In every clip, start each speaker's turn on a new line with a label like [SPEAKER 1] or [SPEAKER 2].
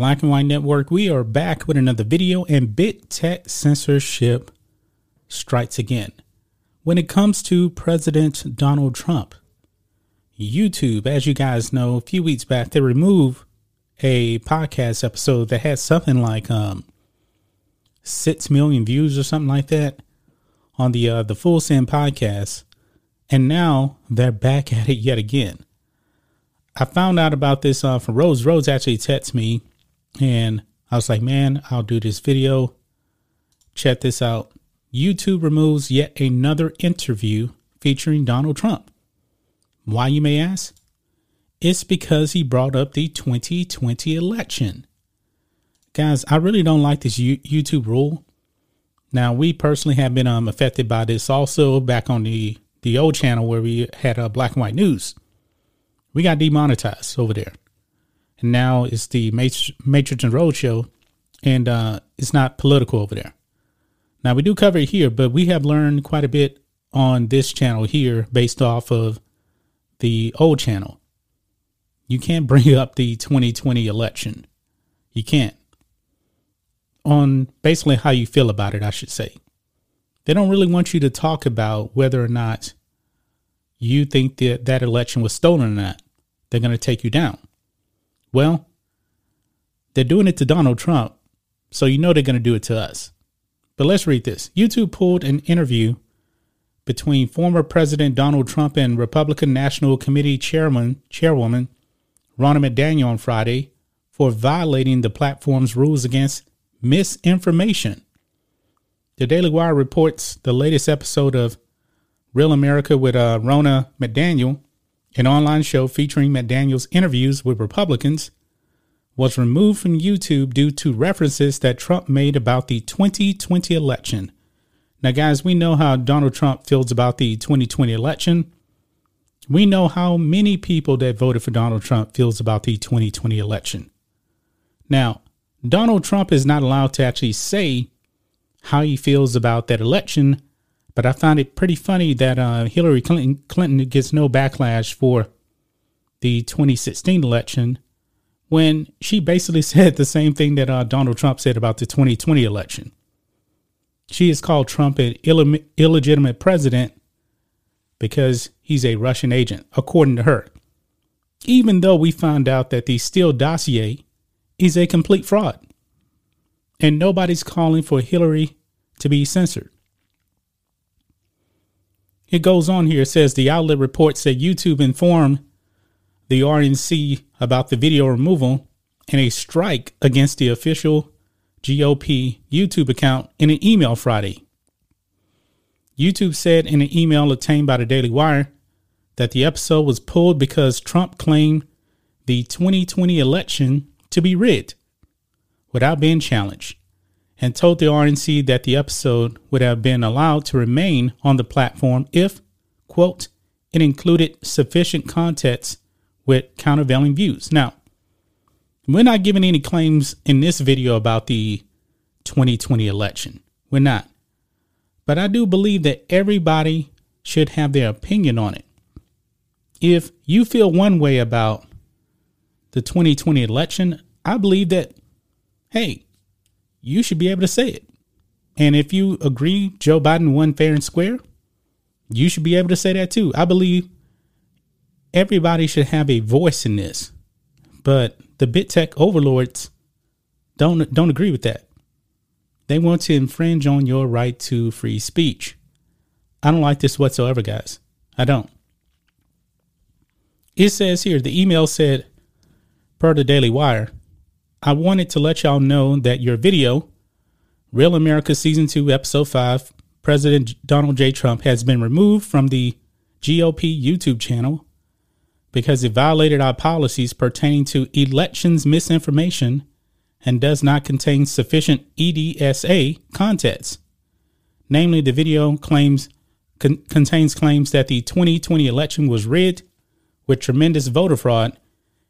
[SPEAKER 1] Black and White Network. We are back with another video, and Big Tech censorship strikes again. When it comes to President Donald Trump, YouTube, as you guys know, a few weeks back, they removed a podcast episode that had something like um, six million views or something like that on the uh, the Full Send podcast, and now they're back at it yet again. I found out about this uh, from Rose. Rose actually texted me, and I was like, "Man, I'll do this video. Check this out. YouTube removes yet another interview featuring Donald Trump. Why, you may ask? It's because he brought up the 2020 election. Guys, I really don't like this YouTube rule. Now, we personally have been um, affected by this also back on the, the old channel where we had uh, black and white news. We got demonetized over there. And now it's the Matrix and Road show, and uh, it's not political over there. Now, we do cover it here, but we have learned quite a bit on this channel here based off of the old channel. You can't bring up the 2020 election. You can't. On basically how you feel about it, I should say. They don't really want you to talk about whether or not you think that that election was stolen or not. They're going to take you down. Well, they're doing it to Donald Trump, so you know they're going to do it to us. But let's read this. YouTube pulled an interview between former President Donald Trump and Republican National Committee Chairman Chairwoman Ronna McDaniel on Friday for violating the platform's rules against misinformation. The Daily Wire reports the latest episode of Real America with uh, Ronna McDaniel, an online show featuring McDaniel's interviews with Republicans, was removed from YouTube due to references that Trump made about the 2020 election. Now, guys, we know how Donald Trump feels about the 2020 election. We know how many people that voted for Donald Trump feels about the 2020 election. Now, Donald Trump is not allowed to actually say how he feels about that election, but I found it pretty funny that uh, Hillary Clinton, Clinton gets no backlash for the 2016 election when she basically said the same thing that uh, Donald Trump said about the 2020 election. She has called Trump an Ill- illegitimate president because he's a Russian agent, according to her. Even though we found out that the Steele dossier is a complete fraud. And nobody's calling for Hillary to be censored. It goes on here. It says the outlet reports that YouTube informed the RNC about the video removal and a strike against the official GOP YouTube account in an email Friday. YouTube said in an email obtained by the Daily Wire that the episode was pulled because Trump claimed the 2020 election to be rigged without being challenged and told the RNC that the episode would have been allowed to remain on the platform if, quote, it included sufficient context with countervailing views. Now, we're not giving any claims in this video about the 2020 election. We're not. But I do believe that everybody should have their opinion on it. If you feel one way about the 2020 election, I believe that, hey, you should be able to say it. And if you agree Joe Biden won fair and square, you should be able to say that too. I believe everybody should have a voice in this. But the big tech overlords don't don't agree with that. They want to infringe on your right to free speech. I don't like this whatsoever, guys. I don't. It says here the email said, per the Daily Wire, I wanted to let y'all know that your video, Real America Season 2, Episode 5, President Donald J. Trump, has been removed from the GOP YouTube channel because it violated our policies pertaining to elections misinformation and does not contain sufficient EDSA context. Namely, the video claims con- contains claims that the 2020 election was rigged with tremendous voter fraud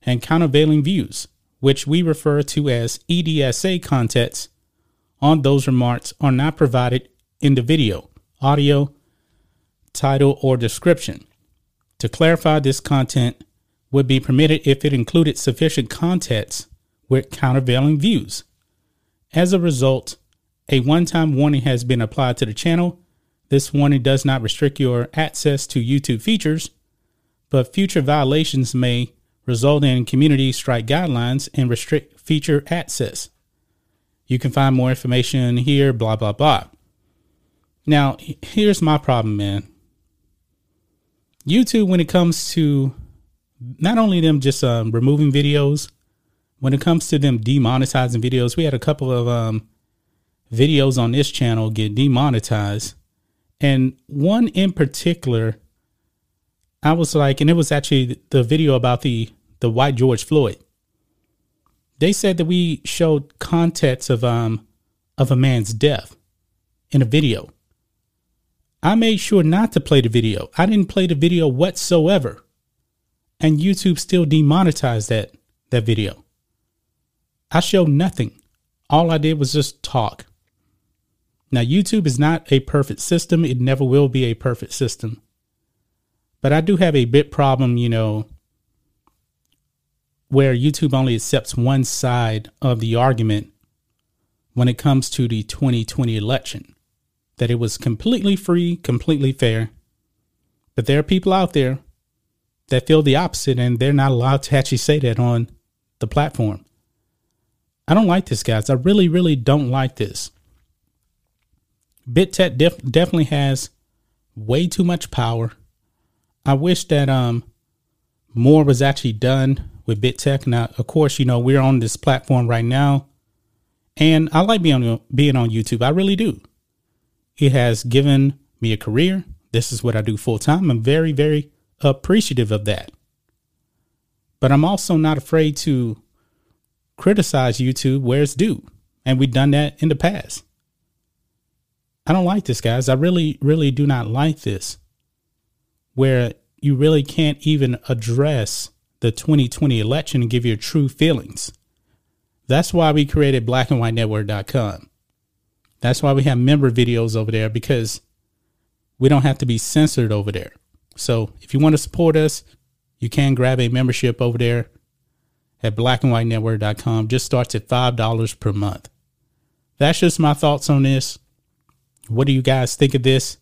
[SPEAKER 1] and countervailing views which we refer to as EDSA contents on those remarks are not provided in the video, audio, title, or description. To clarify, this content would be permitted if it included sufficient context with countervailing views. As a result, a one time warning has been applied to the channel. This warning does not restrict your access to YouTube features, but future violations may result in community strike guidelines and restrict feature access. You can find more information here, blah, blah, blah. Now, here's my problem, man. YouTube, when it comes to not only them just um, removing videos, when it comes to them demonetizing videos, we had a couple of um, videos on this channel get demonetized. And one in particular, I was like, and it was actually the video about the the white George Floyd. They said that we showed context of um of a man's death in a video. I made sure not to play the video. I didn't play the video whatsoever. And YouTube still demonetized that that video. I showed nothing. All I did was just talk. Now, YouTube is not a perfect system. It never will be a perfect system. But I do have a bit problem, you know, where YouTube only accepts one side of the argument when it comes to the 2020 election. That it was completely free, completely fair. But there are people out there that feel the opposite and they're not allowed to actually say that on the platform. I don't like this, guys. I really, really don't like this. BigTech def- definitely has way too much power. I wish that um more was actually done with BigTech. Now, of course, you know we're on this platform right now, and I like being on being on YouTube. I really do. It has given me a career. This is what I do full time. I'm very, very appreciative of that. But I'm also not afraid to criticize YouTube where it's due, and we've done that in the past. I don't like this, guys. I really, really do not like this. Where you really can't even address the 2020 election and give your true feelings. That's why we created blackandwhitenetwork.com. That's why we have member videos over there because we don't have to be censored over there. So if you want to support us, you can grab a membership over there at blackandwhitenetwork.com. Just starts at $5 per month. That's just my thoughts on this. What do you guys think of this?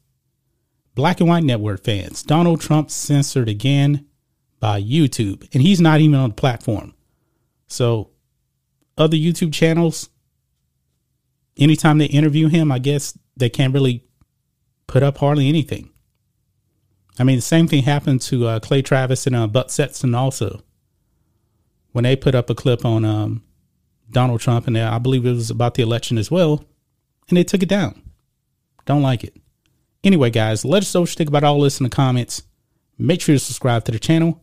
[SPEAKER 1] Black and White Network fans, Donald Trump censored again by YouTube, and he's not even on the platform. So, other YouTube channels, anytime they interview him, I guess they can't really put up hardly anything. I mean, the same thing happened to uh, Clay Travis and uh, Buck Sexton also. When they put up a clip on um, Donald Trump, and I believe it was about the election as well, and they took it down. Don't like it. Anyway, guys, let us know what you think about all this in the comments. Make sure to subscribe to the channel,